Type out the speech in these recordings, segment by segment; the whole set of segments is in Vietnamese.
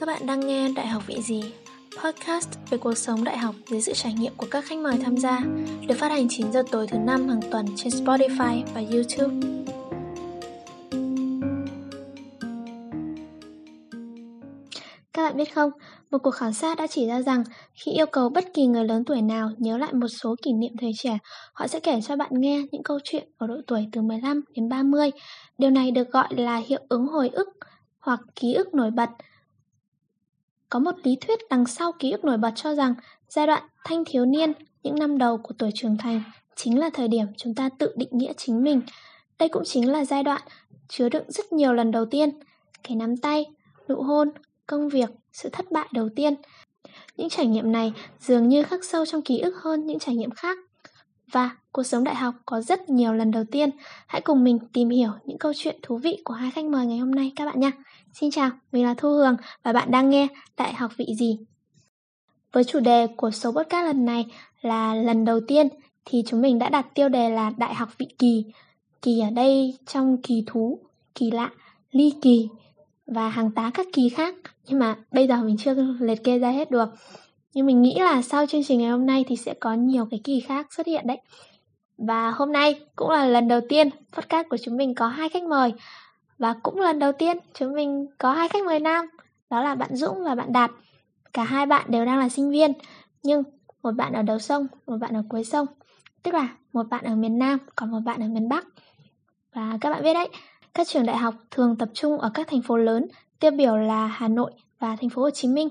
Các bạn đang nghe Đại học vị gì? Podcast về cuộc sống đại học dưới sự trải nghiệm của các khách mời tham gia, được phát hành 9 giờ tối thứ năm hàng tuần trên Spotify và YouTube. Các bạn biết không, một cuộc khảo sát đã chỉ ra rằng khi yêu cầu bất kỳ người lớn tuổi nào nhớ lại một số kỷ niệm thời trẻ, họ sẽ kể cho bạn nghe những câu chuyện ở độ tuổi từ 15 đến 30. Điều này được gọi là hiệu ứng hồi ức hoặc ký ức nổi bật. Có một lý thuyết đằng sau ký ức nổi bật cho rằng giai đoạn thanh thiếu niên, những năm đầu của tuổi trưởng thành chính là thời điểm chúng ta tự định nghĩa chính mình. Đây cũng chính là giai đoạn chứa đựng rất nhiều lần đầu tiên, cái nắm tay, nụ hôn, công việc, sự thất bại đầu tiên. Những trải nghiệm này dường như khắc sâu trong ký ức hơn những trải nghiệm khác. Và cuộc sống đại học có rất nhiều lần đầu tiên. Hãy cùng mình tìm hiểu những câu chuyện thú vị của hai khách mời ngày hôm nay các bạn nhé. Xin chào, mình là Thu Hường và bạn đang nghe Đại học vị gì? Với chủ đề của số podcast lần này là lần đầu tiên thì chúng mình đã đặt tiêu đề là Đại học vị kỳ. Kỳ ở đây trong kỳ thú, kỳ lạ, ly kỳ và hàng tá các kỳ khác nhưng mà bây giờ mình chưa liệt kê ra hết được nhưng mình nghĩ là sau chương trình ngày hôm nay thì sẽ có nhiều cái kỳ khác xuất hiện đấy. Và hôm nay cũng là lần đầu tiên podcast của chúng mình có hai khách mời. Và cũng lần đầu tiên chúng mình có hai khách mời nam đó là bạn Dũng và bạn Đạt. Cả hai bạn đều đang là sinh viên nhưng một bạn ở đầu sông một bạn ở cuối sông. Tức là một bạn ở miền Nam còn một bạn ở miền Bắc. Và các bạn biết đấy các trường đại học thường tập trung ở các thành phố lớn, tiêu biểu là Hà Nội và thành phố Hồ Chí Minh.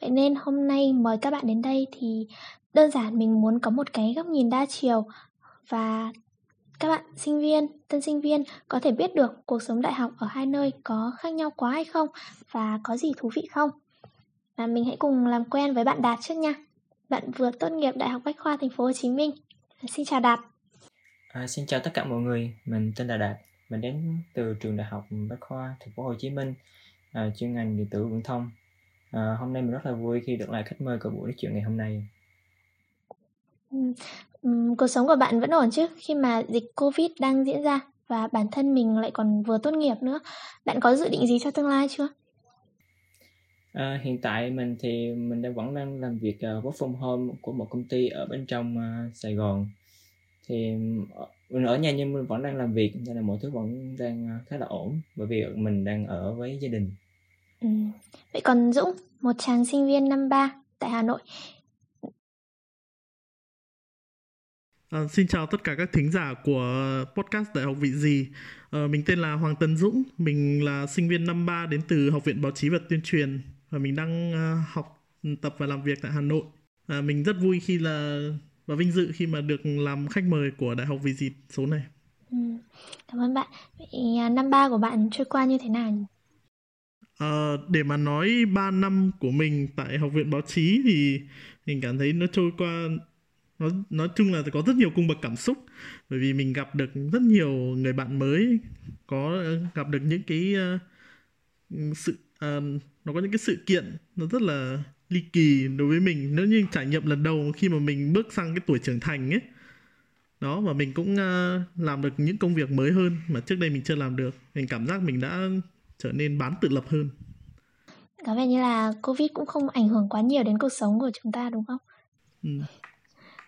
Vậy nên hôm nay mời các bạn đến đây thì đơn giản mình muốn có một cái góc nhìn đa chiều và các bạn sinh viên, tân sinh viên có thể biết được cuộc sống đại học ở hai nơi có khác nhau quá hay không và có gì thú vị không. Và mình hãy cùng làm quen với bạn Đạt trước nha. Bạn vừa tốt nghiệp Đại học Bách khoa Thành phố Hồ Chí Minh. Xin chào Đạt. À, xin chào tất cả mọi người, mình tên là Đạt. Mình đến từ trường Đại học Bách khoa Thành phố Hồ Chí Minh, à, chuyên ngành điện tử viễn thông. À, hôm nay mình rất là vui khi được là khách mời của buổi nói chuyện ngày hôm nay. Ừ. cuộc sống của bạn vẫn ổn chứ khi mà dịch Covid đang diễn ra và bản thân mình lại còn vừa tốt nghiệp nữa. Bạn có dự định gì cho tương lai chưa? À, hiện tại mình thì mình đang vẫn đang làm việc uh, work from home của một công ty ở bên trong uh, Sài Gòn. Thì mình ở nhà nhưng mình vẫn đang làm việc nên là mọi thứ vẫn đang khá là ổn bởi vì mình đang ở với gia đình ừ. vậy còn Dũng một chàng sinh viên năm ba tại Hà Nội À, xin chào tất cả các thính giả của podcast Đại học Vị Gì. À, mình tên là Hoàng Tấn Dũng, mình là sinh viên năm 3 đến từ Học viện Báo chí và Tuyên truyền và mình đang uh, học tập và làm việc tại Hà Nội. À, mình rất vui khi là và vinh dự khi mà được làm khách mời của Đại học Vì Dịp số này. Ừ, cảm ơn bạn. Vậy à, năm ba của bạn trôi qua như thế nào? À, để mà nói 3 năm của mình tại Học viện Báo chí thì mình cảm thấy nó trôi qua nó nói chung là có rất nhiều cung bậc cảm xúc. Bởi vì mình gặp được rất nhiều người bạn mới có gặp được những cái uh, sự uh, nó có những cái sự kiện nó rất là ly kỳ đối với mình. Nếu như trải nghiệm lần đầu khi mà mình bước sang cái tuổi trưởng thành ấy đó và mình cũng uh, làm được những công việc mới hơn mà trước đây mình chưa làm được mình cảm giác mình đã trở nên bán tự lập hơn. Có vẻ như là covid cũng không ảnh hưởng quá nhiều đến cuộc sống của chúng ta đúng không? Ừ.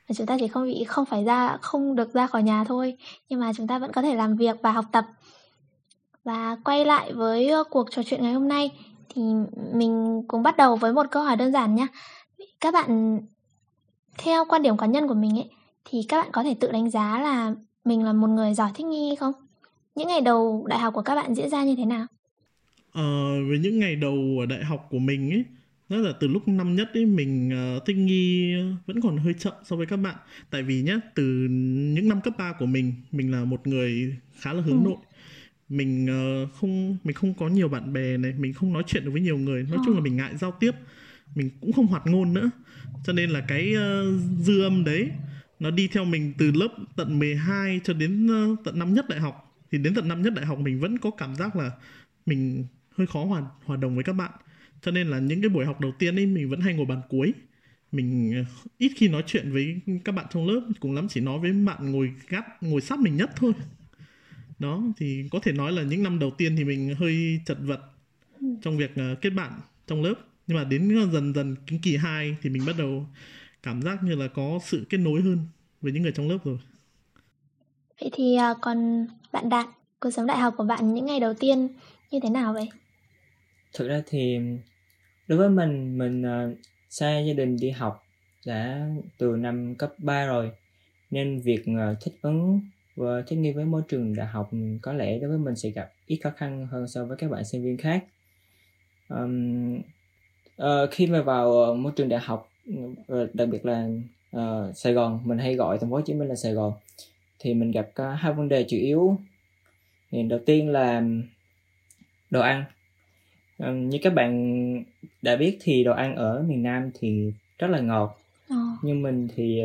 Và chúng ta chỉ không bị không phải ra không được ra khỏi nhà thôi nhưng mà chúng ta vẫn có thể làm việc và học tập. Và quay lại với cuộc trò chuyện ngày hôm nay thì mình cũng bắt đầu với một câu hỏi đơn giản nhé các bạn theo quan điểm cá nhân của mình ấy thì các bạn có thể tự đánh giá là mình là một người giỏi thích nghi hay không? Những ngày đầu đại học của các bạn diễn ra như thế nào ờ, với những ngày đầu ở đại học của mình ấy rất là từ lúc năm nhất ấy mình uh, thích nghi vẫn còn hơi chậm so với các bạn. Tại vì nhá từ những năm cấp 3 của mình mình là một người khá là hướng ừ. nội. Mình uh, không mình không có nhiều bạn bè này mình không nói chuyện được với nhiều người nói chung là ờ. mình ngại giao tiếp. Mình cũng không hoạt ngôn nữa. Cho nên là cái uh, dư âm đấy nó đi theo mình từ lớp tận 12 cho đến uh, tận năm nhất đại học. Thì đến tận năm nhất đại học mình vẫn có cảm giác là mình hơi khó hòa hòa đồng với các bạn. Cho nên là những cái buổi học đầu tiên ấy, mình vẫn hay ngồi bàn cuối. Mình ờ, ít khi nói chuyện với các bạn trong lớp, cùng lắm chỉ nói với bạn ngồi gắt ngồi sát mình nhất thôi. Đó, thì có thể nói là những năm đầu tiên thì mình hơi chật vật trong việc ờ, kết bạn trong lớp. Nhưng mà đến ờ, dần dần kính kỳ 2 thì mình bắt đầu cảm giác như là có sự kết nối hơn với những người trong lớp rồi. Vậy thì còn bạn đạt cuộc sống đại học của bạn những ngày đầu tiên như thế nào vậy? Thực ra thì đối với mình mình uh, xa gia đình đi học đã từ năm cấp 3 rồi nên việc uh, thích ứng và thích nghi với môi trường đại học có lẽ đối với mình sẽ gặp ít khó khăn hơn so với các bạn sinh viên khác. Um, uh, khi mà vào môi trường đại học đặc biệt là uh, Sài Gòn mình hay gọi thành phố Hồ Chí Minh là Sài Gòn thì mình gặp có hai vấn đề chủ yếu. Thì đầu tiên là đồ ăn như các bạn đã biết thì đồ ăn ở miền Nam thì rất là ngọt. Ờ. nhưng mình thì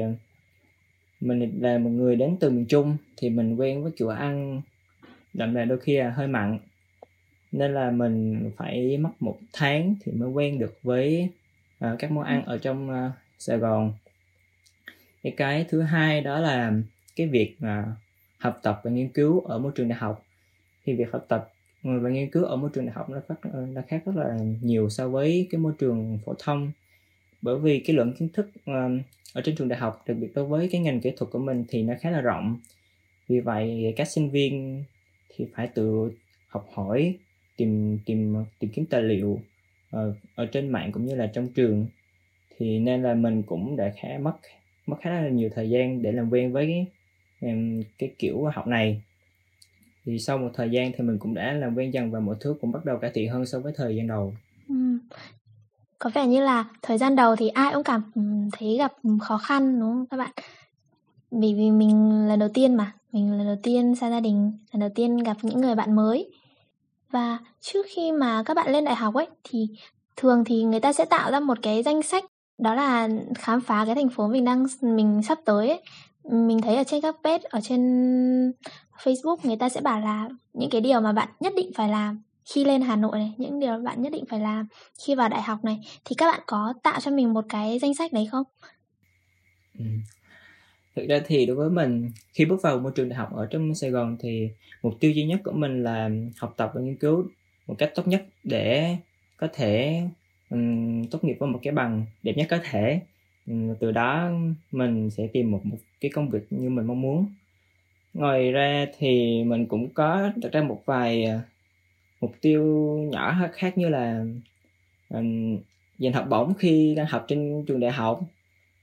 mình là một người đến từ miền Trung thì mình quen với kiểu ăn đậm đà đôi khi là hơi mặn. Nên là mình phải mất một tháng thì mới quen được với uh, các món ăn ở trong uh, Sài Gòn. Cái cái thứ hai đó là cái việc uh, học tập và nghiên cứu ở môi trường đại học. Thì việc học tập và nghiên cứu ở môi trường đại học nó khác ờ, nó khác rất là nhiều so với cái môi trường phổ thông. Bởi vì cái lượng kiến thức ờ, ở trên trường đại học đặc biệt đối với cái ngành kỹ thuật của mình thì nó khá là rộng. Vì vậy các sinh viên thì phải tự học hỏi tìm tìm tìm kiếm tài liệu ở, ở trên mạng cũng như là trong trường. Thì nên là mình cũng đã khá mất mất khá là nhiều thời gian để làm quen với cái, cái kiểu học này thì sau một thời gian thì mình cũng đã làm quen dần và mọi thứ cũng bắt đầu cải thiện hơn so với thời gian đầu ừ. có vẻ như là thời gian đầu thì ai cũng cảm thấy gặp khó khăn, đúng không các bạn vì vì mình lần đầu tiên mà, mình lần đầu tiên xa gia đình lần đầu tiên gặp những người bạn mới và trước khi mà các bạn lên đại học ấy, thì thường thì người ta sẽ tạo ra một cái danh sách, đó là khám phá cái thành phố mình đang mình sắp tới ấy. Mình thấy ở trên các page ở trên Facebook người ta sẽ bảo là những cái điều mà bạn nhất định phải làm khi lên Hà Nội này, những điều bạn nhất định phải làm khi vào đại học này thì các bạn có tạo cho mình một cái danh sách đấy không? Ừ. Thực ra thì đối với mình khi bước vào môi trường đại học ở trong Sài Gòn thì mục tiêu duy nhất của mình là học tập và nghiên cứu một cách tốt nhất để có thể um, tốt nghiệp với một cái bằng đẹp nhất có thể từ đó mình sẽ tìm một, một cái công việc như mình mong muốn. Ngoài ra thì mình cũng có đặt ra một vài uh, mục tiêu nhỏ khác như là um, giành học bổng khi đang học trên trường đại học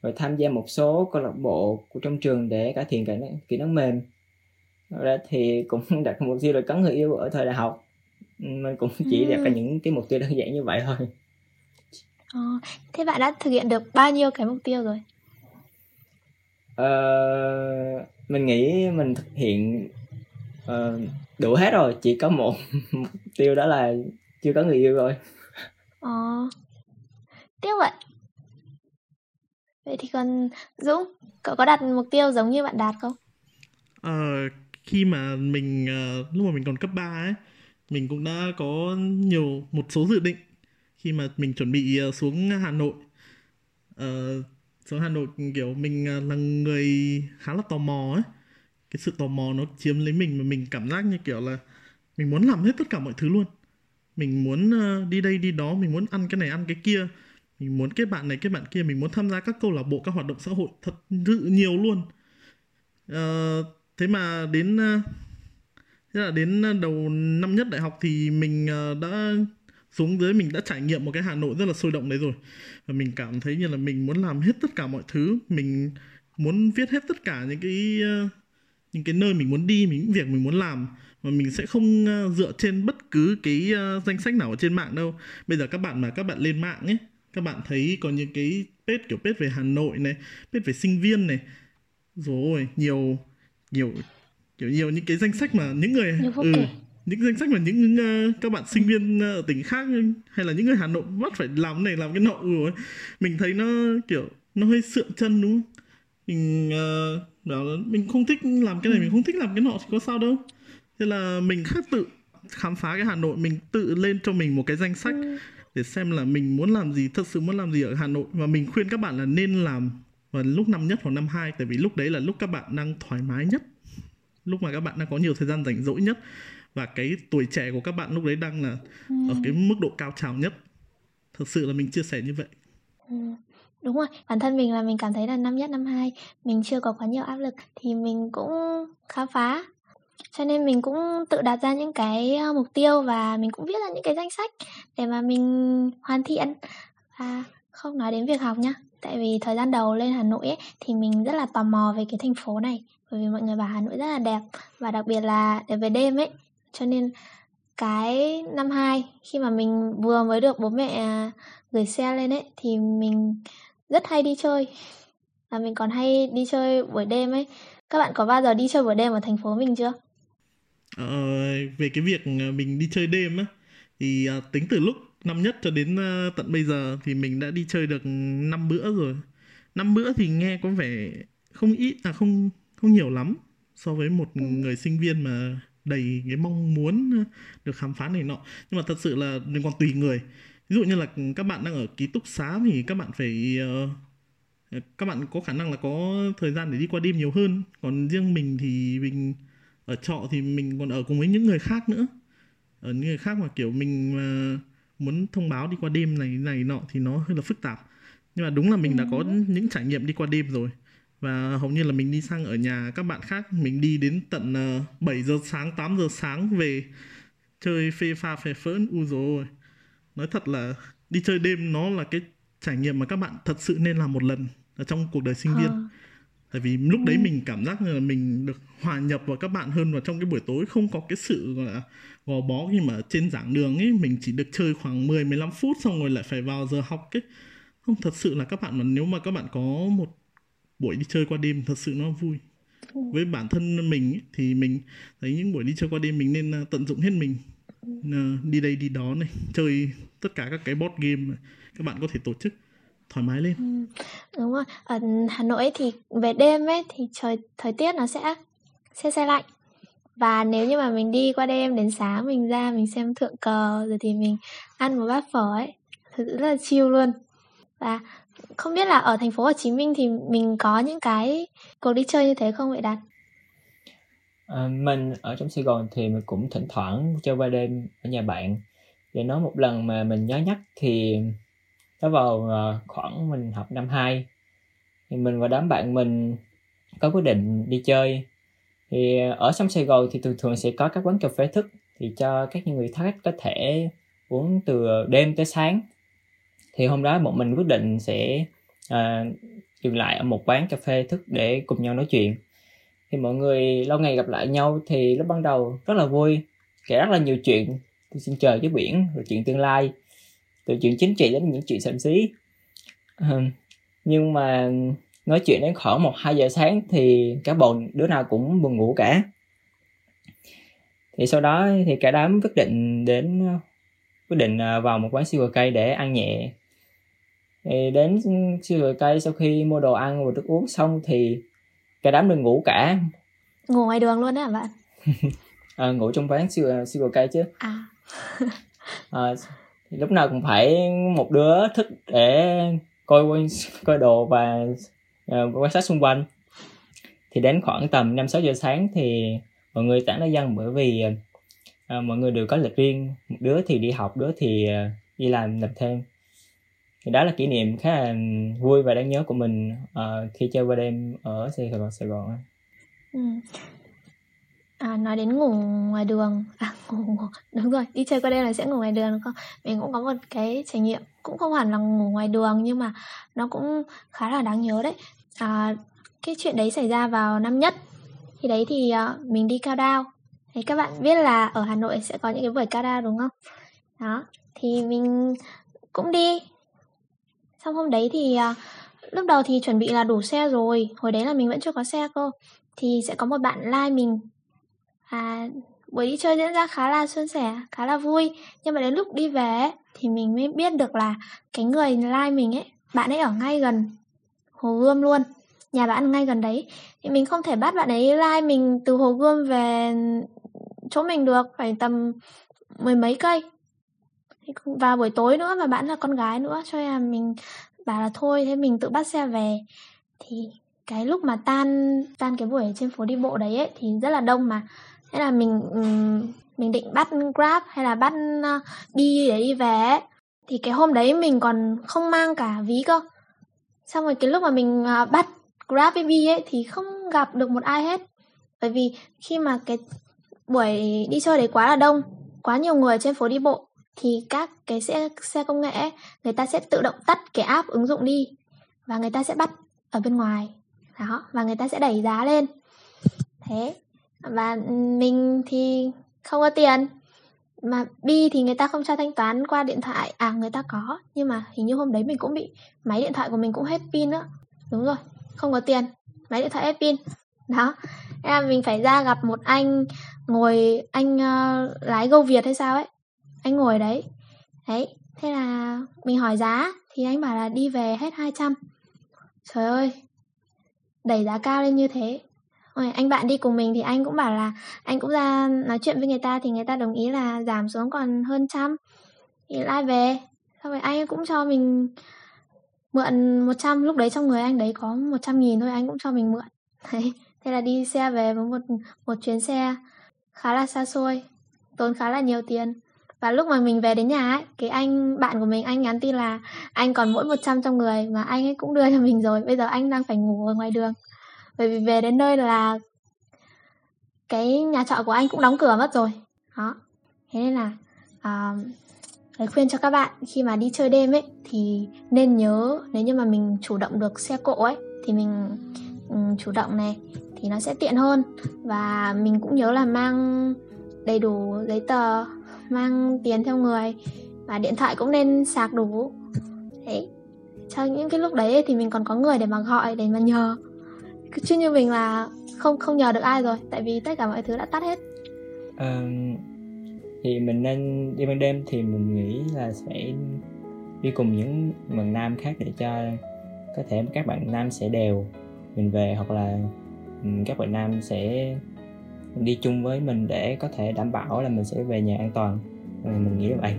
rồi tham gia một số câu lạc bộ của trong trường để cải thiện kỹ năng, kỹ năng mềm. Ra thì cũng đặt mục tiêu là cấn người yêu ở thời đại học. Mình cũng chỉ đặt ra những cái mục tiêu đơn giản như vậy thôi ờ, thế bạn đã thực hiện được bao nhiêu cái mục tiêu rồi? Ờ, mình nghĩ mình thực hiện uh, đủ hết rồi chỉ có một mục tiêu đó là chưa có người yêu rồi. Ờ. Tiếc vậy vậy thì còn dũng cậu có đặt mục tiêu giống như bạn đạt không? Ờ khi mà mình uh, lúc mà mình còn cấp 3 ấy mình cũng đã có nhiều một số dự định khi mà mình chuẩn bị ờ, xuống Hà Nội. Uh, xuống Hà Nội kiểu mình ờ, là người khá là tò mò ấy. Cái sự tò mò nó chiếm lấy mình mà mình cảm giác như kiểu là mình muốn làm hết tất cả mọi thứ luôn. Mình muốn đi đây đi đó mình muốn ăn cái này ăn cái kia. Mình muốn kết bạn này kết bạn kia mình muốn tham gia các câu lạc bộ các hoạt động xã hội thật sự nhiều luôn. Uh, thế mà đến thế là đến đầu năm nhất đại học thì mình đã xuống dưới mình đã trải nghiệm một cái Hà Nội rất là sôi động đấy rồi. Và mình cảm thấy như là mình muốn làm hết tất cả mọi thứ mình muốn viết hết tất cả những cái uh, những cái nơi mình muốn đi những việc mình muốn làm. Mà mình sẽ không uh, dựa trên bất cứ cái uh, danh sách nào ở trên mạng đâu. Bây giờ các bạn mà các bạn lên mạng ấy các bạn thấy có những cái page kiểu page về Hà Nội này page về sinh viên này rồi nhiều nhiều kiểu nhiều những cái danh sách mà những người ừ, những danh sách mà những uh, các bạn sinh viên ở tỉnh khác hay là những người Hà Nội bắt phải làm này làm cái nọ rồi mình thấy nó kiểu nó hơi sượng chân đúng không? Mình uh, bảo là mình không thích làm cái này mình không thích làm cái nọ thì có sao đâu. Thế là mình khác tự khám phá cái Hà Nội mình tự lên cho mình một cái danh sách ừ. để xem là mình muốn làm gì thật sự muốn làm gì ở Hà Nội. Và mình khuyên các bạn là nên làm vào lúc năm nhất hoặc năm hai tại vì lúc đấy là lúc các bạn đang thoải mái nhất lúc mà các bạn đang có nhiều thời gian rảnh rỗi nhất và cái tuổi trẻ của các bạn lúc đấy đang là ừ. ở cái mức độ cao trào nhất thật sự là mình chia sẻ như vậy ừ. Đúng rồi, bản thân mình là mình cảm thấy là năm nhất, năm hai mình chưa có quá nhiều áp lực thì mình cũng khám phá. Cho nên mình cũng tự đặt ra những cái ờ, mục tiêu và mình cũng viết ra những cái danh sách để mà mình hoàn thiện. Và không nói đến việc học nhá, tại vì thời gian đầu lên Hà Nội ấy thì mình rất là tò mò về cái thành phố này, bởi vì mọi người bảo Hà Nội rất là đẹp và đặc biệt là đẹp về đêm ấy. Cho nên cái năm hai khi mà mình vừa mới được bố mẹ gửi xe lên ấy thì mình rất hay đi chơi. Và mình còn hay đi chơi buổi đêm ấy. Các bạn có bao giờ đi chơi buổi đêm ở thành phố mình chưa? Ờ, về cái việc ờ, mình đi chơi đêm á thì uh, tính từ lúc năm nhất cho đến tận bây giờ thì mình đã đi chơi được năm bữa rồi. Năm bữa thì nghe có vẻ không ít à không không nhiều lắm so với một ừ. người sinh viên mà đầy cái mong muốn được khám phá này nọ. Nhưng mà thật sự là mình còn tùy người. Ví dụ như là các bạn đang ở ký túc xá thì các bạn phải uh, các bạn có khả năng là có thời gian để đi qua đêm nhiều hơn. Còn riêng mình thì mình ở trọ thì mình còn ở cùng với những người khác nữa. Ở những người khác mà kiểu mình uh, muốn thông báo đi qua đêm này này nọ thì nó hơi là phức tạp. Nhưng mà đúng là mình đã có những trải nghiệm đi qua đêm rồi và hầu như là mình đi sang ở nhà các bạn khác mình đi đến tận uh, ờ, 7 giờ sáng 8 giờ sáng về chơi phê pha phê phỡn u rồi nói thật là đi chơi đêm nó là cái trải nghiệm mà các bạn thật sự nên làm một lần ở trong cuộc đời sinh viên à. tại vì lúc đấy ừ. mình cảm giác là mình được hòa nhập vào các bạn hơn vào trong cái buổi tối không có cái sự gọi là gò bó khi mà trên giảng đường ấy mình chỉ được chơi khoảng 10 15 phút xong rồi lại phải vào giờ học ấy không thật sự là các bạn mà nếu mà các bạn có một buổi đi chơi qua đêm thật sự nó vui. Với bản thân mình ấy, thì mình thấy những buổi đi chơi qua đêm mình nên à, tận dụng hết mình. Ờ, đi đây đi đó này chơi tất cả các cái board game này. các bạn có thể tổ chức thoải mái lên. Ừ, đúng rồi. Ở Hà Nội thì về đêm ấy thì trời thời tiết nó sẽ xe xe lạnh. Và nếu như mà mình đi qua đêm đến sáng mình ra mình xem thượng cờ rồi thì mình ăn một bát phở ấy thật sự rất là chill luôn. Và không biết là ở thành phố Hồ Chí Minh thì mình có những cái cuộc đi chơi như thế không vậy Đạt? À, mình ở trong Sài Gòn thì mình cũng thỉnh thoảng chơi qua đêm ở nhà bạn. Để nói một lần mà mình nhớ nhất thì đó vào à, khoảng mình học năm 2 thì mình và đám bạn mình có quyết định đi chơi. Thì ở trong Sài Gòn thì thường thường sẽ có các quán cà phê thức thì cho các người khách có thể uống từ đêm tới sáng thì hôm đó bọn mình quyết định sẽ uh, dừng lại ở một quán cà phê thức để cùng nhau nói chuyện. Thì mọi người lâu ngày gặp lại nhau thì lúc ban đầu rất là vui kể rất là nhiều chuyện. Từ xin trời với biển rồi chuyện tương lai từ chuyện chính trị đến những chuyện xàm xí. Ờ, nhưng mà nói chuyện đến khoảng một hai giờ sáng thì cả bọn đứa nào cũng buồn ngủ cả. Thì sau đó thì cả đám quyết định đến quyết định ờ, vào một quán siêu cây để ăn nhẹ thì đến siêu cây sau khi mua đồ ăn và thức uống xong thì cả đám đừng ngủ cả. Ngủ ngoài đường luôn á bạn? À, ngủ trong quán siêu siêu cây chứ. À. à, thì lúc nào cũng phải một đứa thức để coi coi đồ và uh, quan sát xung quanh. Thì đến khoảng tầm năm sáu giờ sáng thì mọi người tản ra dân bởi vì uh, mọi người đều có lịch riêng. Một đứa thì đi học đứa thì uh, đi làm làm thêm thì đó là kỷ niệm khá là vui và đáng nhớ của mình uh, khi chơi qua đêm ở Sài Gòn Sài Gòn ừ. À, nói đến ngủ ngoài đường. À ngủ, ngủ. Đúng rồi đi chơi qua đêm là sẽ ngủ ngoài đường đúng không? Mình cũng có một cái trải nghiệm cũng không hẳn là ngủ ngoài đường nhưng mà nó cũng khá là đáng nhớ đấy. À, cái chuyện đấy xảy ra vào năm nhất. Thì đấy thì uh, mình đi cao đao. Thì các bạn biết là ở Hà Nội sẽ có những cái buổi cao đao đúng không? Đó thì mình cũng đi xong hôm đấy thì à, lúc đầu thì chuẩn bị là đủ xe rồi hồi đấy là mình vẫn chưa có xe cơ. Thì sẽ có một bạn like mình. À buổi đi chơi diễn ra khá là suôn sẻ khá là vui. Nhưng mà đến lúc đi về thì mình mới biết được là cái người like mình ấy bạn ấy ở ngay gần hồ gươm luôn nhà bạn ngay gần đấy. Thì mình không thể bắt bạn ấy like mình từ hồ gươm về chỗ mình được phải tầm mười mấy cây và buổi tối nữa và bạn là con gái nữa cho nên là mình bảo là thôi thế mình tự bắt xe về. Thì cái lúc mà tan tan cái buổi trên phố đi bộ đấy ấy, thì rất là đông mà. Thế là mình mình định bắt grab hay là bắt ờ, đi để đi về ấy. thì cái hôm đấy mình còn không mang cả ví cơ. Xong rồi cái lúc mà mình ờ, bắt grab với bi ấy thì không gặp được một ai hết. Bởi vì khi mà cái buổi đi chơi đấy quá là đông quá nhiều người trên phố đi bộ thì các cái xe xe công nghệ ấy, người ta sẽ tự động tắt cái app ứng dụng đi và người ta sẽ bắt ở bên ngoài. Đó và người ta sẽ đẩy giá lên. Thế và ừ, mình thì không có tiền. Mà bi thì người ta không cho thanh toán qua điện thoại. À người ta có nhưng mà hình như hôm đấy mình cũng bị máy điện thoại của mình cũng hết pin nữa. Đúng rồi không có tiền. Máy điện thoại hết pin. Đó em mình phải ra gặp một anh ngồi anh uh, lái gâu việt hay sao ấy anh ngồi đấy. Đấy, thế là mình hỏi giá, thì anh bảo là đi về hết 200 trời ơi, đẩy giá cao lên như thế. Rồi anh bạn đi cùng mình thì anh cũng bảo là, anh cũng ra nói chuyện với người ta thì người ta đồng ý là giảm xuống còn hơn trăm. Thì lại về. Xong rồi anh cũng cho mình mượn 100 lúc đấy trong người anh đấy có 100 nghìn thôi, anh cũng cho mình mượn. Đấy, thế là đi xe về với một một chuyến xe khá là xa xôi, tốn khá là nhiều tiền và lúc mà mình về đến nhà ấy cái anh bạn của mình anh nhắn tin là anh còn mỗi 100 trong người mà anh ấy cũng đưa cho mình rồi bây giờ anh đang phải ngủ ở ngoài đường. Bởi vì về đến nơi là cái nhà trọ của anh cũng đóng cửa mất rồi. Đó. Thế nên là uh, lời khuyên cho các bạn khi mà đi chơi đêm ấy thì nên nhớ nếu như mà mình chủ động được xe cộ ấy thì mình um, chủ động này thì nó sẽ tiện hơn. Và mình cũng nhớ là mang đầy đủ giấy tờ mang tiền theo người và điện thoại cũng nên sạc đủ. Đấy. Cho những cái lúc đấy thì mình còn có người để mà gọi để mà nhờ. Chứ như mình là không không nhờ được ai rồi tại vì tất cả mọi thứ đã tắt hết. À, thì mình nên đi ban đêm thì mình nghĩ là sẽ đi cùng những bạn nam khác để cho có thể các bạn nam sẽ đều mình về hoặc là các bạn nam sẽ đi chung với mình để có thể đảm bảo là mình sẽ về nhà an toàn. Mình nghĩ là vậy.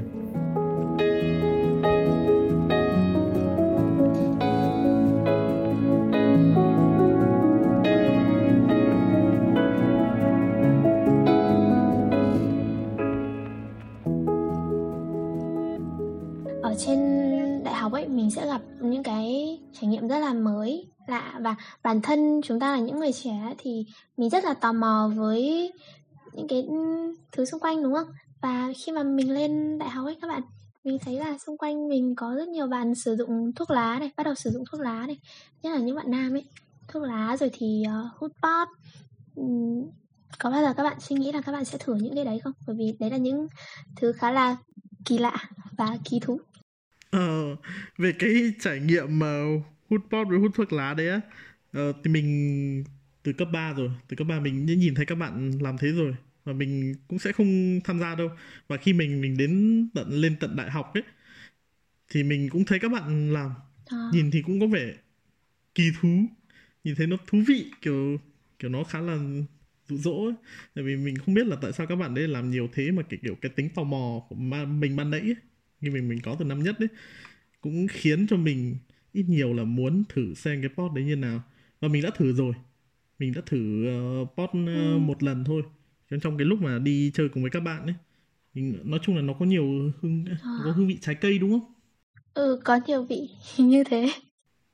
Bản thân chúng ta là những người trẻ thì mình rất là tò mò với những cái ừ, thứ xung quanh đúng không? Và khi mà mình lên đại học ấy các bạn mình thấy là xung quanh mình có rất nhiều bạn sử dụng thuốc lá này bắt đầu sử dụng thuốc lá này. Nhất là những bạn nam ấy thuốc lá rồi thì uh, hút pot uhm, ừ, có bao giờ các bạn suy nghĩ là các bạn sẽ thử những cái đấy không? Bởi vì đấy là những thứ khá là kỳ lạ và kỳ thú. Ờ, về cái trải nghiệm mà hút pot với hút thuốc lá đấy á ờ, thì mình từ cấp 3 rồi từ cấp 3 mình nhìn thấy các bạn làm thế rồi và mình cũng sẽ không tham gia đâu và khi mình mình đến tận lên tận đại học ấy thì mình cũng thấy các bạn làm à. nhìn thì cũng có vẻ kỳ thú nhìn thấy nó thú vị kiểu kiểu nó khá là dụ dỗ ấy. tại vì mình không biết là tại sao các bạn đấy làm nhiều thế mà kiểu, kiểu cái tính tò mò của mình ban nãy ấy, như mình mình có từ năm nhất đấy cũng khiến cho mình ít nhiều là muốn thử xem cái pot đấy như nào và mình đã thử rồi. Mình đã thử uh, pot uh, ừ. một lần thôi. Trong cái lúc mà đi chơi cùng với các bạn ấy mình nói chung là nó có nhiều hương à. có hương vị trái cây đúng không? Ừ có nhiều vị như thế.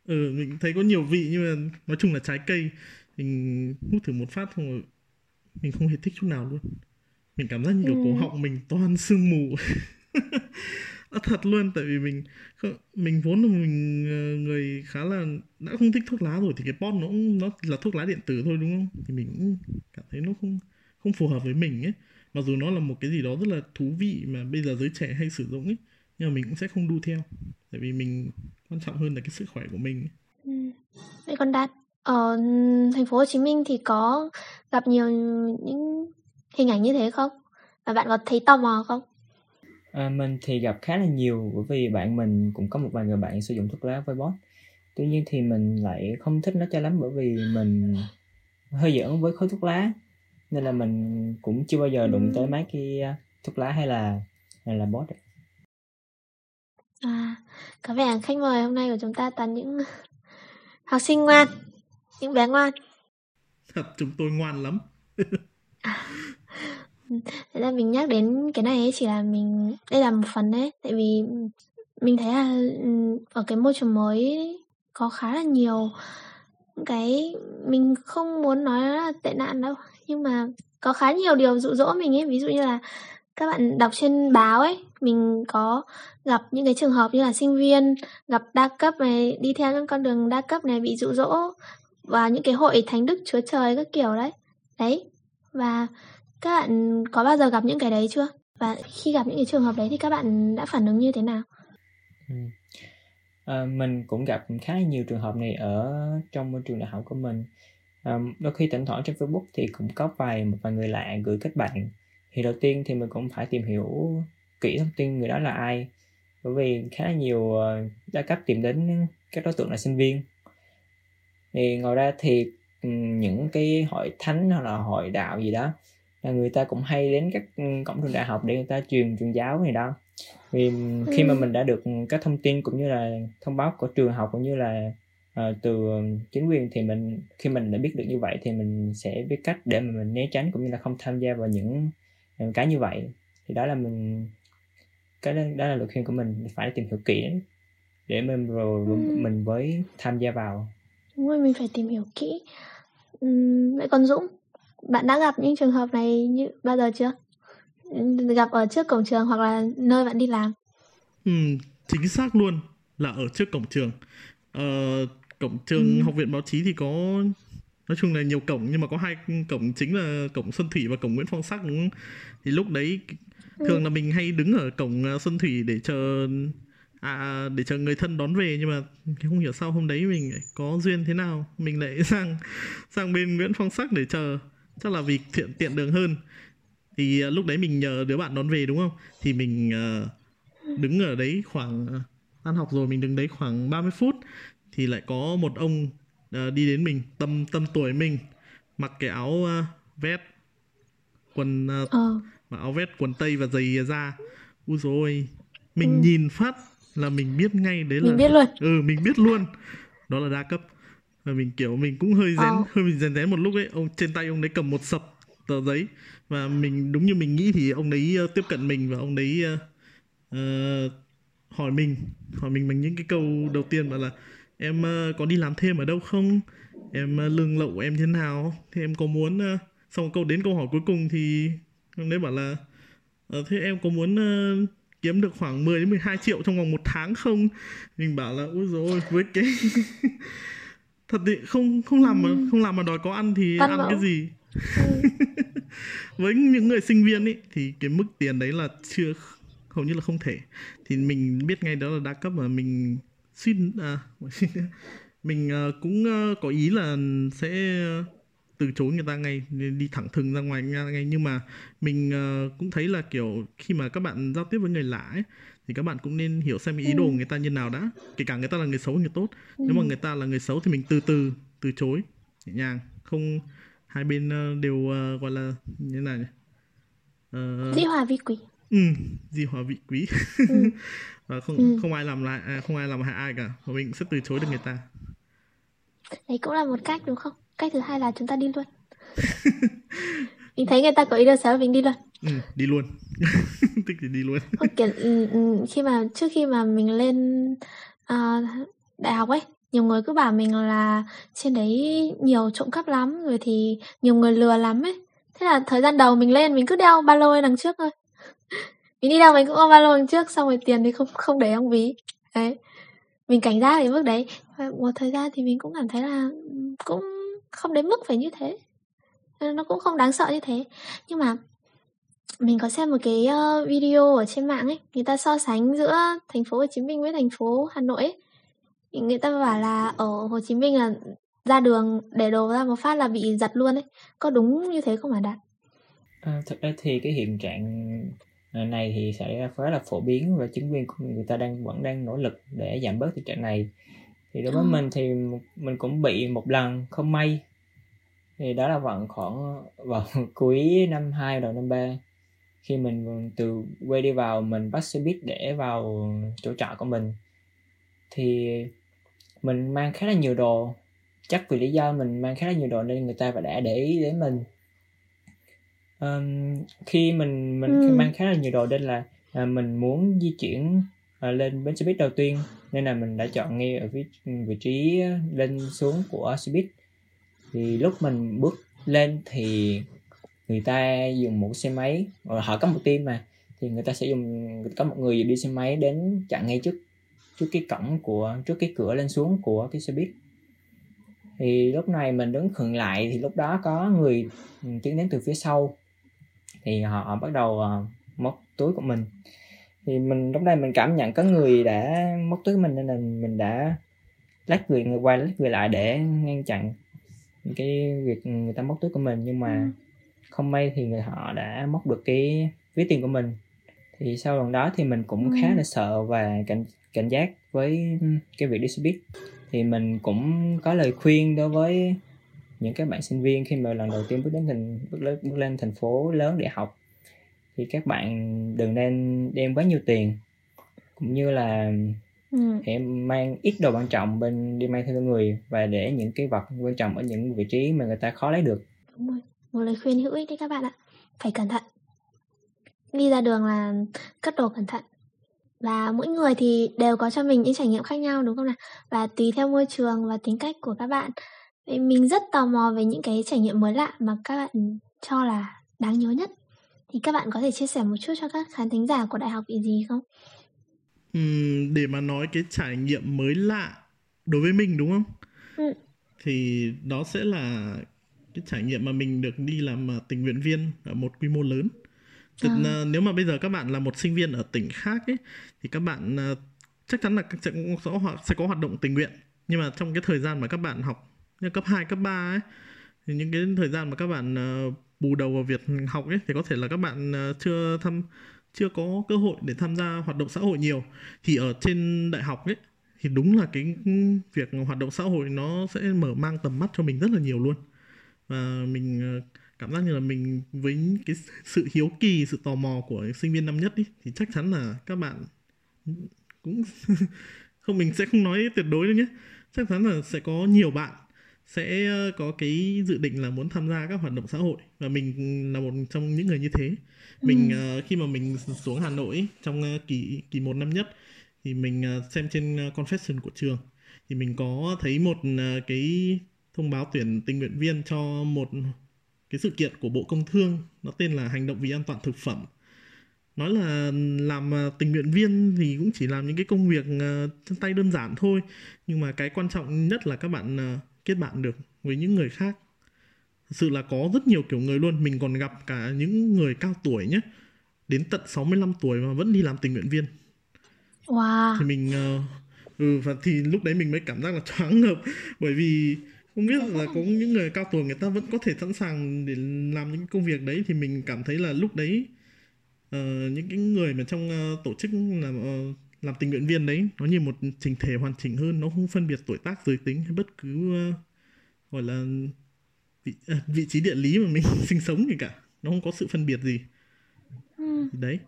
Ừ mình thấy có nhiều vị nhưng mà nói chung là trái cây. Mình hút thử một phát xong rồi mình không hề thích chút nào luôn. Mình cảm giác như kiểu ừ. cổ họng mình toàn sương mù à, thật luôn tại vì mình mình vốn là mình người khá là đã không thích thuốc lá rồi thì cái pot nó nó là thuốc lá điện tử thôi đúng không thì mình cũng cảm thấy nó không không phù hợp với mình ấy mặc dù nó là một cái gì đó rất là thú vị mà bây giờ giới trẻ hay sử dụng ấy nhưng mà mình cũng sẽ không đu theo tại vì mình quan trọng hơn là cái sức khỏe của mình. Ừ. Vậy còn Đạt ở thành phố Hồ Chí Minh thì có gặp nhiều những hình ảnh như thế không? Và bạn có thấy tò mò không? À, mình thì gặp khá là nhiều bởi vì bạn mình cũng có một vài người bạn sử dụng thuốc lá với bot tuy nhiên thì mình lại không thích nó cho lắm bởi vì mình hơi giỡn với khói thuốc lá nên là mình cũng chưa bao giờ đụng tới mấy cái thuốc lá hay là hay là bot à có vẻ khách mời hôm nay của chúng ta toàn những học sinh ngoan những bé ngoan. Thật chúng tôi ngoan lắm. à, thế là mình nhắc đến cái này ấy chỉ là mình, đây là một phần đấy, tại vì mình thấy là ở cái môi trường mới có khá là nhiều cái mình không muốn nói là tệ nạn đâu, nhưng mà có khá nhiều điều dụ dỗ mình ấy. Ví dụ như là các bạn đọc trên báo ấy, mình có gặp những cái trường hợp như là sinh viên gặp đa cấp này, đi theo những con đường đa cấp này bị dụ dỗ và những cái hội thánh đức chúa trời các kiểu đấy. Đấy, và các bạn có bao giờ gặp những cái đấy chưa và khi gặp những cái trường hợp đấy thì các bạn đã phản ứng như thế nào Ừ. À, mình cũng gặp khá nhiều trường hợp này ở trong môi trường đại học của mình. À, đôi khi thỉnh thoảng trên Facebook thì cũng có vài một vài người lạ gửi kết bạn. Thì đầu tiên thì mình cũng phải tìm hiểu kỹ thông tin người đó là ai. Bởi vì khá nhiều ờ, đa cấp tìm đến các đối tượng là sinh viên. Thì ngoài ra thì những cái hội thánh hoặc là hội đạo gì đó là người ta cũng hay đến các ừ, cổng trường đại học để người ta truyền truyền giáo này đó vì khi mà Ừ. mình đã được các thông tin cũng như là thông báo của trường học cũng như là ờ, từ chính quyền thì mình khi mình đã biết được như vậy thì mình sẽ biết cách để mà mình né tránh cũng như là không tham gia vào những ờ, cái như vậy thì đó là mình cái đó, đó là lời khuyên của mình phải tìm hiểu kỹ để mình rồi Ừ. mình mới tham gia vào Đúng rồi, mình phải tìm hiểu kỹ. Ừm, vậy còn Dũng, bạn đã gặp những trường hợp này như bao giờ chưa? Gặp ở trước cổng trường hoặc là nơi bạn đi làm? Ừ, chính xác luôn là ở trước cổng trường. Ờ, cổng trường Ừ. học viện báo chí thì có nói chung là nhiều cổng nhưng mà có hai cổng chính là cổng Xuân Thủy và cổng Nguyễn Phong Sắc đúng không? Thì lúc đấy Ừ. thường là mình hay đứng ở cổng ờ, Xuân Thủy để chờ à để chờ người thân đón về nhưng mà không hiểu sao hôm đấy mình có duyên thế nào mình lại sang sang bên Nguyễn Phong Sắc để chờ chắc là vì tiện tiện đường hơn. Thì ờ, lúc đấy mình nhờ đứa bạn đón về đúng không? Thì mình ờ, đứng ở đấy khoảng ờ, tan học rồi mình đứng đấy khoảng 30 phút. Thì lại có một ông đi đến mình tầm tầm tuổi mình mặc cái áo vest quần ờ, mặc áo vest quần tây và giày da. Ui rồi mình Ừ. nhìn phát là mình biết ngay đấy là mình biết luôn. ừ mình biết luôn. Đó là đa cấp và mình kiểu mình cũng hơi rén Ờ. hơi mình rén rén một lúc ấy. Ông trên tay ông đấy cầm một sập tờ giấy. Và mình đúng như mình nghĩ thì ông đấy ờ, tiếp cận mình và ông đấy ờ, ờ, hỏi mình. Hỏi mình bằng những cái câu đầu tiên bảo là em ờ, có đi làm thêm ở đâu không? Em ờ, lương lậu của em thế nào? Thì em có muốn ờ, xong câu đến câu hỏi cuối cùng thì ông đấy bảo là ờ, thế em có muốn ờ, kiếm được khoảng 10 đến 12 triệu trong vòng một tháng không? Mình bảo là ui rồi với cái thật thì không không làm mà không làm mà đòi có ăn thì Văn ăn mẫu. cái gì Ừ. với những người sinh viên ấy thì cái mức tiền đấy là chưa hầu như là không thể thì mình biết ngay đó là đa cấp mà mình suy à, mình ờ, cũng ờ, có ý là sẽ từ chối người ta ngay đi thẳng thừng ra ngoài ngay nhưng mà mình ờ, cũng thấy là kiểu khi mà các bạn giao tiếp với người lạ ấy thì các bạn cũng nên hiểu xem ý đồ Ừ. người ta như nào đã kể cả người ta là người xấu hay người tốt nếu mà Ừ. người ta là người xấu thì mình từ từ từ chối nhẹ nhàng không hai bên ờ, đều ờ, gọi là như thế nào nhỉ Ờ, Dĩ hòa vi quý. ừ, di hòa vị quý Ừ. và không Ừ. không ai làm lại à, không ai làm hại ai cả và mình sẽ từ chối được người ta Đấy cũng là một cách đúng không? Cách thứ hai là chúng ta đi luôn. mình thấy người ta có ý đồ xấu mình đi luôn. ừ, đi luôn. Thích thì đi luôn. Kiểu, ừ, ừ, khi mà trước khi mà mình lên à, đại học ấy nhiều người cứ bảo mình là trên đấy nhiều trộm cắp lắm rồi thì nhiều người lừa lắm ấy. Thế là thời gian đầu mình lên mình cứ đeo ba lô đằng trước thôi. Mình đi đâu mình cũng ôm ba lô đằng trước xong rồi tiền thì không không để trong ví. Đấy. Mình cảnh giác đến mức đấy. Và một thời gian thì mình cũng cảm thấy là ừ, cũng không đến mức phải như thế nó cũng không đáng sợ như thế. Nhưng mà mình có xem một cái ờ, video ở trên mạng ấy người ta so sánh giữa thành phố Hồ Chí Minh với thành phố Hà Nội ấy. Thì người ta bảo là ở Hồ Chí Minh là ra đường để đồ ra một phát là bị giật luôn ấy. Có đúng như thế không hả Đạt? À, thực ra thì cái hiện trạng à, này thì sẽ khá là phổ biến và chính quyền của người ta đang vẫn đang nỗ lực để giảm bớt tình trạng này. Thì đối với Ờ. mình thì mình cũng bị một lần không may thì đó là vận khoảng vào cuối năm 2 đầu năm 3 khi mình từ quê đi vào mình bắt xe buýt để vào chỗ trọ của mình. Thì mình mang khá là nhiều đồ. Chắc vì lý do mình mang khá là nhiều đồ nên người ta đã để ý đến mình. Ờm, khi mình mình khi Ừ. mang khá là nhiều đồ nên là à, mình muốn di chuyển uh, lên bến xe buýt đầu tiên. Nên là mình đã chọn ngay ở vị, vị trí lên xuống của xe buýt thì lúc mình bước lên thì người ta dùng một xe máy ờ, họ có một team mà thì người ta sẽ dùng có một người đi xe máy đến chặn ngay trước trước cái cổng của trước cái cửa lên xuống của cái xe buýt. Thì lúc này mình đứng khựng lại thì lúc đó có người ừ, tiến đến từ phía sau. Thì họ, bắt đầu uh, móc túi của mình. Thì mình lúc này mình cảm nhận có người đã móc túi của mình nên là mình đã lách người người qua lách người lại để ngăn chặn cái việc người ta móc túi của mình nhưng mà ừ. không may thì người họ đã móc được cái ví tiền của mình thì sau lần đó thì mình cũng ừ. khá là sợ và cảnh cảnh giác với cái việc đi xe buýt thì mình cũng có lời khuyên đối với những các bạn sinh viên khi mà lần đầu tiên bước đến thành bước lên, bước lên thành phố lớn để học thì các bạn đừng nên đem quá nhiều tiền cũng như là ừ. hãy mang ít đồ quan trọng bên đi mang theo người và để những cái vật quan trọng ở những vị trí mà người ta khó lấy được. Đúng rồi một lời khuyên hữu ích đấy các bạn ạ. Phải cẩn thận. Đi ra đường là cất đồ cẩn thận. Và mỗi người thì đều có cho mình những trải nghiệm khác nhau đúng không nào? Và tùy theo môi trường và tính cách của các bạn. Mình rất tò mò về những cái trải nghiệm mới lạ mà các bạn cho là đáng nhớ nhất. Thì các bạn có thể chia sẻ một chút cho các khán thính giả của đại học vị gì không uhm, để mà nói cái trải nghiệm mới lạ đối với mình đúng không ừ. thì đó sẽ là cái trải nghiệm mà mình được đi làm à, tình nguyện viên ở một quy mô lớn Thực, à. nếu mà bây giờ các bạn là một sinh viên ở tỉnh khác ấy thì các bạn uh, chắc chắn là sẽ có sẽ có hoạt động tình nguyện nhưng mà trong cái thời gian mà các bạn học như cấp 2, cấp 3 ấy thì những cái thời gian mà các bạn uh, bù đầu vào việc học ấy thì có thể là các bạn chưa thăm chưa có cơ hội để tham gia hoạt động xã hội nhiều thì ở trên đại học ấy thì đúng là cái việc hoạt động xã hội nó sẽ mở mang tầm mắt cho mình rất là nhiều luôn. Và mình ờ, cảm giác như là mình với cái sự hiếu kỳ sự tò mò của sinh viên năm nhất ý, thì chắc chắn là các bạn cũng không mình sẽ không nói tuyệt đối đâu nhé. Chắc chắn là sẽ có nhiều bạn sẽ ờ, có cái dự định là muốn tham gia các hoạt động xã hội. Và mình là một trong những người như thế. Mình ừ. uh, khi mà mình xuống Hà Nội trong uh, kỳ kỳ một năm nhất thì mình xem trên confession của trường. Thì mình có thấy một cái thông báo tuyển tình nguyện viên cho một cái sự kiện của Bộ Công Thương. Nó tên là hành động vì an toàn thực phẩm. Nói là làm tình nguyện viên thì cũng chỉ làm những cái công việc chân tay đơn giản thôi. Nhưng mà cái quan trọng nhất là các bạn kết bạn được với những người khác. Thật sự là có rất nhiều kiểu người luôn. Mình còn gặp cả những người cao tuổi nhé. Đến tận 65 tuổi mà vẫn đi làm tình nguyện viên. Wow. Thì mình ừ và thì lúc đấy mình mới cảm giác là choáng ngợp. Bởi vì không biết là có những người cao tuổi người ta vẫn có thể sẵn sàng để làm những công việc đấy. Thì mình cảm thấy là lúc đấy uh, những cái người mà trong uh, tổ chức làm uh, làm tình nguyện viên đấy nó như một trình thể hoàn chỉnh hơn nó không phân biệt tuổi tác giới tính hay bất cứ uh, gọi là vị, uh, vị trí địa lý mà mình sinh sống gì cả. Nó không có sự phân biệt gì. Ừ. đấy.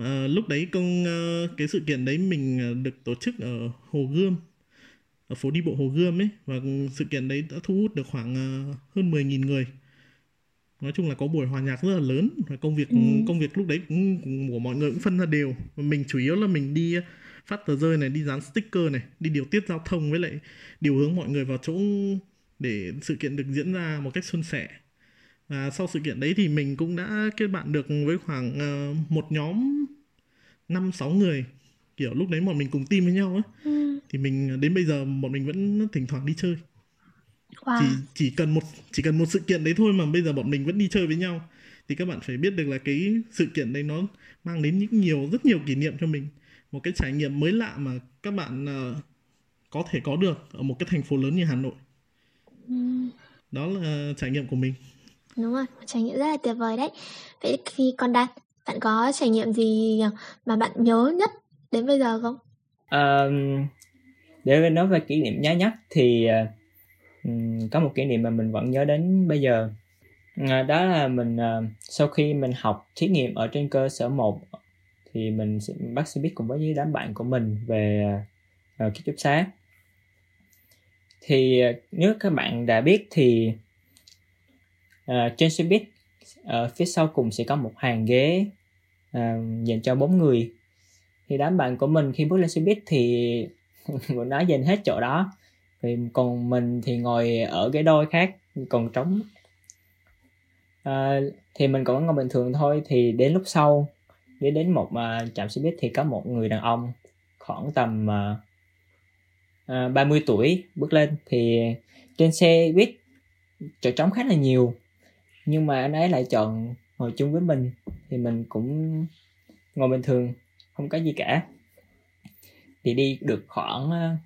Uh, lúc đấy công uh, cái sự kiện đấy mình được tổ chức ở hồ gươm ở phố đi bộ Hồ Gươm ấy. Và sự kiện đấy đã thu hút được khoảng uh, hơn 10.000 người nói chung là có buổi hòa nhạc rất là lớn. Và công việc ừ. công việc lúc đấy cũng, của mọi người cũng phân ra đều. Mình chủ yếu là mình đi phát tờ rơi này đi dán sticker này đi điều tiết giao thông với lại điều hướng mọi người vào chỗ để sự kiện được diễn ra một cách suôn sẻ. Và sau sự kiện đấy thì mình cũng đã kết bạn được với khoảng uh, một nhóm năm sáu người. Kiểu lúc đấy bọn mình cùng team với nhau ấy ừ. thì mình đến bây giờ bọn mình vẫn thỉnh thoảng đi chơi wow. chỉ chỉ cần một chỉ cần một sự kiện đấy thôi mà bây giờ bọn mình vẫn đi chơi với nhau thì các bạn phải biết được là cái sự kiện đấy nó mang đến những nhiều rất nhiều kỷ niệm cho mình một cái trải nghiệm mới lạ mà các bạn uh, có thể có được ở một cái thành phố lớn như Hà Nội ừ. đó là trải nghiệm của mình đúng rồi trải nghiệm rất là tuyệt vời đấy vậy khi còn đạt bạn có trải nghiệm gì mà bạn nhớ nhất đến bây giờ không? Um, để nói về kỷ niệm nhớ nhất thì um, có một kỷ niệm mà mình vẫn nhớ đến bây giờ. Uh, đó là mình uh, sau khi mình học thí nghiệm ở trên cơ sở 1 thì mình bắt xe buýt cùng với đám bạn của mình về uh, ký túc xá. Thì uh, nếu các bạn đã biết thì uh, trên xe buýt uh, phía sau cùng sẽ có một hàng ghế uh, dành cho bốn người. Thì đám bạn của mình khi bước lên xe buýt thì bọn nó dành hết chỗ đó thì còn mình thì ngồi ở cái đôi khác còn trống. À, thì mình cũng ngồi bình thường thôi thì đến lúc sau đến đến một uh, trạm xe buýt thì có một người đàn ông khoảng tầm uh, uh, 30 tuổi bước lên. Thì trên xe buýt chỗ trống khá là nhiều nhưng mà anh ấy lại chọn ngồi chung với mình. Thì mình cũng ngồi bình thường không có gì cả. Thì đi được khoảng à,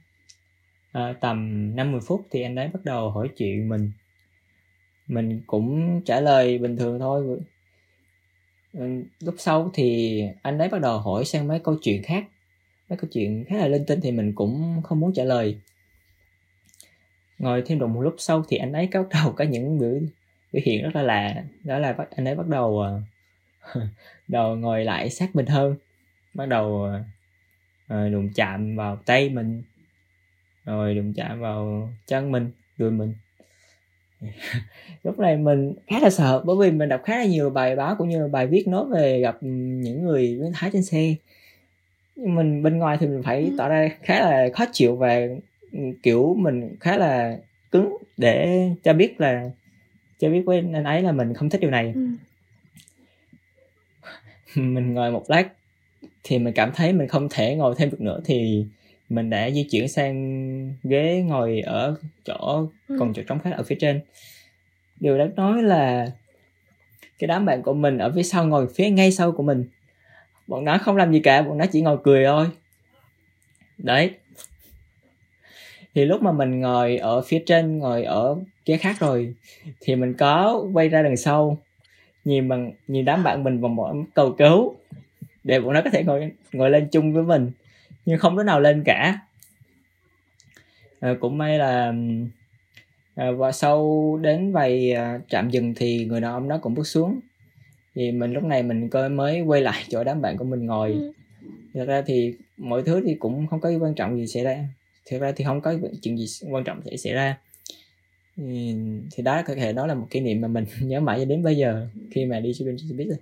à, tầm 50 phút thì anh ấy bắt đầu hỏi chuyện mình. Mình cũng trả lời bình thường thôi. Ừ, lúc sau thì anh ấy bắt đầu hỏi sang mấy câu chuyện khác. Mấy câu chuyện khá là linh tinh thì mình cũng không muốn trả lời. Ngồi thêm được một lúc sau thì anh ấy bắt đầu có những biểu biểu hiện rất là lạ. Đó là anh ấy bắt đầu ờ, đầu ngồi lại sát mình hơn. Bắt đầu ờ, đụng chạm vào tay mình rồi đụng chạm vào chân mình đùi mình lúc này mình khá là sợ bởi vì mình đọc khá là nhiều bài báo cũng như là bài viết nói về gặp những người biến thái trên xe nhưng mình bên ngoài thì mình phải ừ. tỏ ra khá là khó chịu và kiểu mình khá là cứng để cho biết là cho biết với anh ấy là mình không thích điều này ừ. mình ngồi một lát thì mình cảm thấy mình không thể ngồi thêm được nữa thì mình đã di chuyển sang ghế ngồi ở chỗ ừ. còn chỗ trống khác ở phía trên. Điều đáng nói là cái đám bạn của mình ở phía sau ngồi phía ngay sau của mình. Bọn nó không làm gì cả bọn nó chỉ ngồi cười thôi. Đấy. Thì lúc mà mình ngồi ở phía trên ngồi ở ghế khác rồi thì mình có quay ra đằng sau nhìn bằng nhìn đám bạn mình bằng một cầu cứu để bọn nó có thể ngồi ngồi lên chung với mình nhưng không đứa nào lên cả. À, cũng may là à, và sau đến vài à, trạm dừng thì người đàn ông đó cũng bước xuống. Thì mình lúc này mình coi mới quay lại chỗ đám bạn của mình ngồi. Ừ. thật ra thì mọi thứ thì cũng không có quan trọng gì xảy ra. Thật ra thì không có chuyện gì quan trọng sẽ xảy ra. Thì, thì đó có thể đó là một kỷ niệm mà mình nhớ mãi cho đến bây giờ khi mà đi shopping trên biết rồi.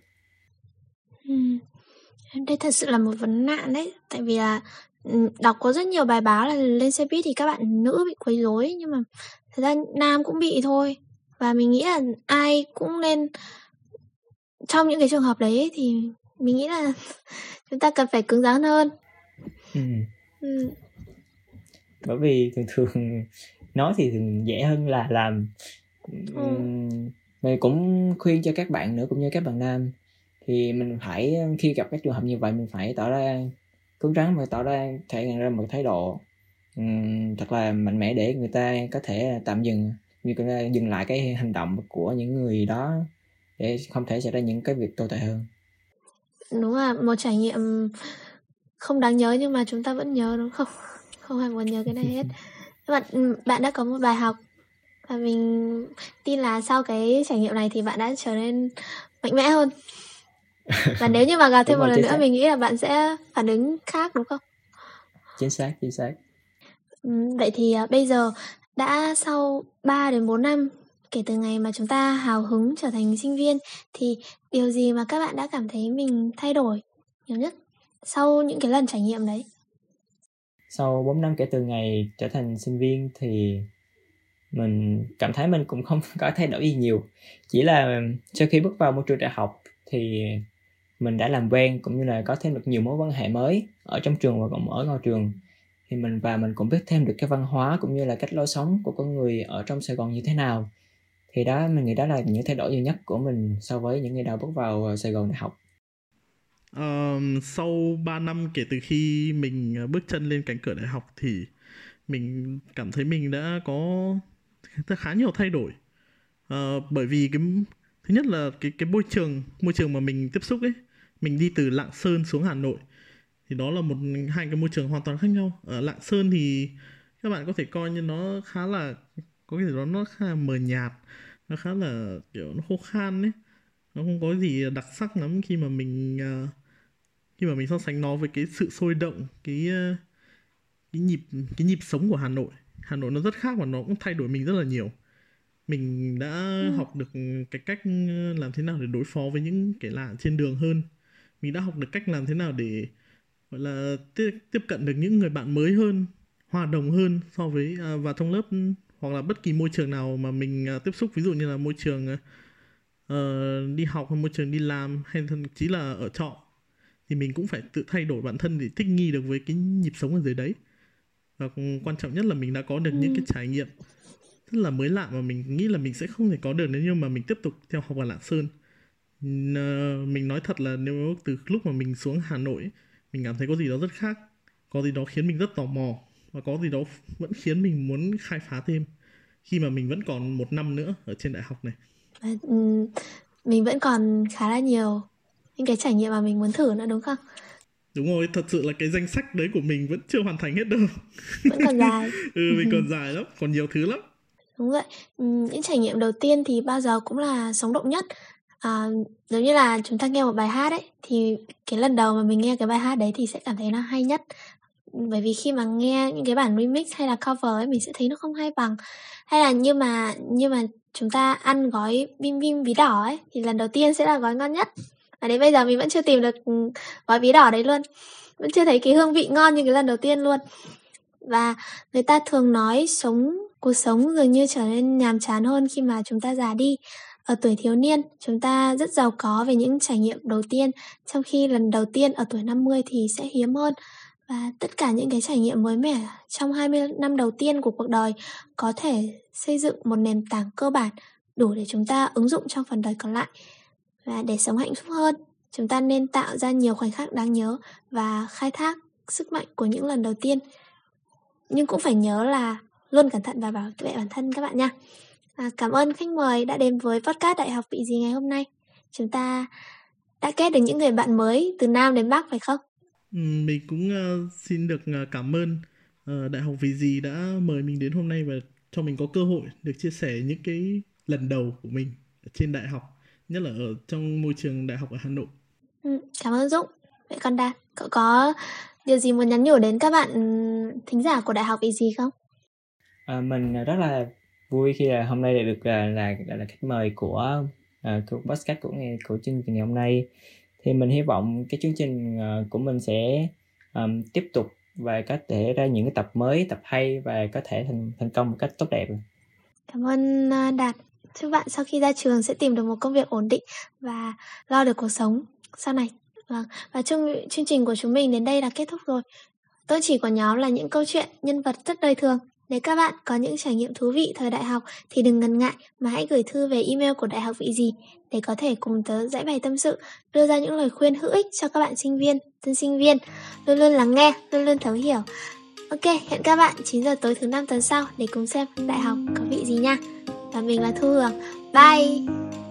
Ừ. đây thật sự là một vấn nạn đấy tại vì là ừ, đọc có rất nhiều bài báo là lên xe buýt thì các bạn nữ bị quấy rối nhưng mà thật ra nam cũng bị thôi và mình nghĩ là ai cũng nên trong những cái trường hợp đấy thì mình nghĩ là chúng ta cần phải cứng rắn hơn ừ. Ừ. bởi vì thường thường nói thì thường dễ hơn là làm ừ. mình cũng khuyên cho các bạn nữa cũng như các bạn nam thì mình phải ờ, khi gặp các trường hợp như vậy mình phải tỏ ra cứng rắn và tỏ ra thể hiện ra một thái độ um, thật là mạnh mẽ để người ta có thể tạm dừng như dừng lại cái hành động của những người đó để không thể xảy ra những cái việc tồi tệ hơn. Đúng là một trải nghiệm không đáng nhớ nhưng mà chúng ta vẫn nhớ đúng không? Không ai muốn nhớ cái này hết. Bạn bạn đã có một bài học và mình tin là sau cái trải nghiệm này thì bạn đã trở nên mạnh mẽ hơn. và nếu như mà gặp thêm một lần nữa xác. mình nghĩ là bạn sẽ phản ứng khác đúng không? Chính xác chính xác. Ừ, vậy thì uh, bây giờ đã sau 3 đến 4 năm kể từ ngày mà chúng ta hào hứng trở thành sinh viên thì điều gì mà các bạn đã cảm thấy mình thay đổi nhiều nhất sau những cái lần trải nghiệm đấy? Sau 4 năm kể từ ngày trở thành sinh viên thì mình cảm thấy mình cũng không có thay đổi gì nhiều. Chỉ là sau khi bước vào môi trường đại học thì mình đã làm quen cũng như là có thêm được nhiều mối quan hệ mới ở trong trường và cũng ở ngoài trường. Thì mình và mình cũng biết thêm được cái văn hóa cũng như là cách lối sống của con người ở trong Sài Gòn như thế nào. Thì đó mình nghĩ đó là những thay đổi nhiều nhất của mình so với những ngày đầu bước vào ờ, Sài Gòn đại học. Uh, sau 3 năm kể từ khi mình ờ, bước chân lên cánh cửa đại học thì mình cảm thấy mình đã có khá nhiều thay đổi. Uh, bởi vì cái thứ nhất là cái cái môi trường môi trường mà mình tiếp xúc ấy mình đi từ lạng sơn xuống hà nội. Thì đó là một hai cái môi trường hoàn toàn khác nhau. Ở lạng sơn thì các bạn có thể coi như nó khá là có cái gì đó nó khá là mờ nhạt nó khá là kiểu nó khô khan ấy. Nó không có gì đặc sắc lắm khi mà mình uh, khi mà mình so sánh nó với cái sự sôi động cái uh, cái nhịp cái nhịp sống của Hà Nội. Hà Nội nó rất khác và nó cũng thay đổi mình rất là nhiều. Mình đã ừ. học được cái cách làm thế nào để đối phó với những kẻ lạ trên đường hơn mình đã học được cách làm thế nào để gọi là tiếp, tiếp cận được những người bạn mới hơn hòa đồng hơn so với à, và trong lớp hoặc là bất kỳ môi trường nào mà mình à, tiếp xúc. Ví dụ như là môi trường uh, đi học hay môi trường đi làm hay thậm chí là ở trọ thì mình cũng phải tự thay đổi bản thân để thích nghi được với cái nhịp sống ở dưới đấy. Và quan trọng nhất là mình đã có được ừ. những cái trải nghiệm rất là mới lạ mà mình nghĩ là mình sẽ không thể có được nếu như mà mình tiếp tục theo học ở Lạng Sơn mình nói thật là nếu từ lúc mà mình xuống Hà Nội mình cảm thấy có gì đó rất khác. Có gì đó khiến mình rất tò mò và có gì đó vẫn khiến mình muốn khai phá thêm khi mà mình vẫn còn một năm nữa ở trên đại học này. Mình vẫn còn khá là nhiều những cái trải nghiệm mà mình muốn thử nữa đúng không? Đúng rồi thật sự là cái danh sách đấy của mình vẫn chưa hoàn thành hết đâu. Vẫn còn dài. Ừ mình còn dài lắm còn nhiều thứ lắm. Đúng vậy. Những trải nghiệm đầu tiên thì bao giờ cũng là sống động nhất à, giống như là chúng ta nghe một bài hát ấy thì cái lần đầu mà mình nghe cái bài hát đấy thì sẽ cảm thấy nó hay nhất. Bởi vì khi mà nghe những cái bản remix hay là cover ấy mình sẽ thấy nó không hay bằng. Hay là như mà như mà chúng ta ăn gói bim bim bí đỏ ấy thì lần đầu tiên sẽ là gói ngon nhất. Và đến bây giờ mình vẫn chưa tìm được ừ, gói bí đỏ đấy luôn. Vẫn chưa thấy cái hương vị ngon như cái lần đầu tiên luôn. Và người ta thường nói sống cuộc sống dường như trở nên nhàm chán hơn khi mà chúng ta già đi ở tuổi thiếu niên, chúng ta rất giàu có về những trải nghiệm đầu tiên, trong khi lần đầu tiên ở tuổi 50 thì sẽ hiếm hơn. Và tất cả những cái trải nghiệm mới mẻ trong 20 năm đầu tiên của cuộc đời có thể xây dựng một nền tảng cơ bản đủ để chúng ta ứng dụng trong phần đời còn lại. Và để sống hạnh phúc hơn, chúng ta nên tạo ra nhiều khoảnh khắc đáng nhớ và khai thác sức mạnh của những lần đầu tiên. Nhưng cũng phải nhớ là luôn cẩn thận và bảo vệ bản thân các bạn nha. À, cảm ơn khách mời đã đến với podcast Đại học Vị gì ngày hôm nay. Chúng ta đã kết được những người bạn mới từ Nam đến Bắc phải không? Ừ, mình cũng uh, xin được uh, cảm ơn uh, Đại học Vì gì đã mời mình đến hôm nay và cho mình có cơ hội được chia sẻ những cái lần đầu của mình trên đại học, nhất là ở trong môi trường đại học ở Hà Nội. Ừ, cảm ơn Dũng. Vậy con Đạt, cậu có điều gì muốn nhắn nhủ đến các bạn thính giả của Đại học Vì gì không? À, mình rất là vui khi là hôm nay được được là là, là, là khách mời của à, uh, của podcast của ngày của chương trình ngày hôm nay. Thì mình hy vọng cái chương trình uh, của mình sẽ um, tiếp tục và có thể ra những cái tập mới tập hay và có thể thành thành công một cách tốt đẹp. Cảm ơn uh, đạt. Chúc bạn sau khi ra trường sẽ tìm được một công việc ổn định và lo được cuộc sống. Sau này vâng và chương chương trình của chúng mình đến đây là kết thúc rồi. Tôi chỉ của nhóm là những câu chuyện nhân vật rất đời thường nếu các bạn có những trải nghiệm thú vị thời đại học thì đừng ngần ngại mà hãy gửi thư về email của Đại học Vị gì để có thể cùng tớ giải bày tâm sự, đưa ra những lời khuyên hữu ích cho các bạn sinh viên, tân sinh viên, luôn luôn lắng nghe, luôn luôn thấu hiểu. Ok, hẹn các bạn 9 giờ tối thứ năm tuần sau để cùng xem đại học có vị gì nha. Và mình là Thu Hường. Bye!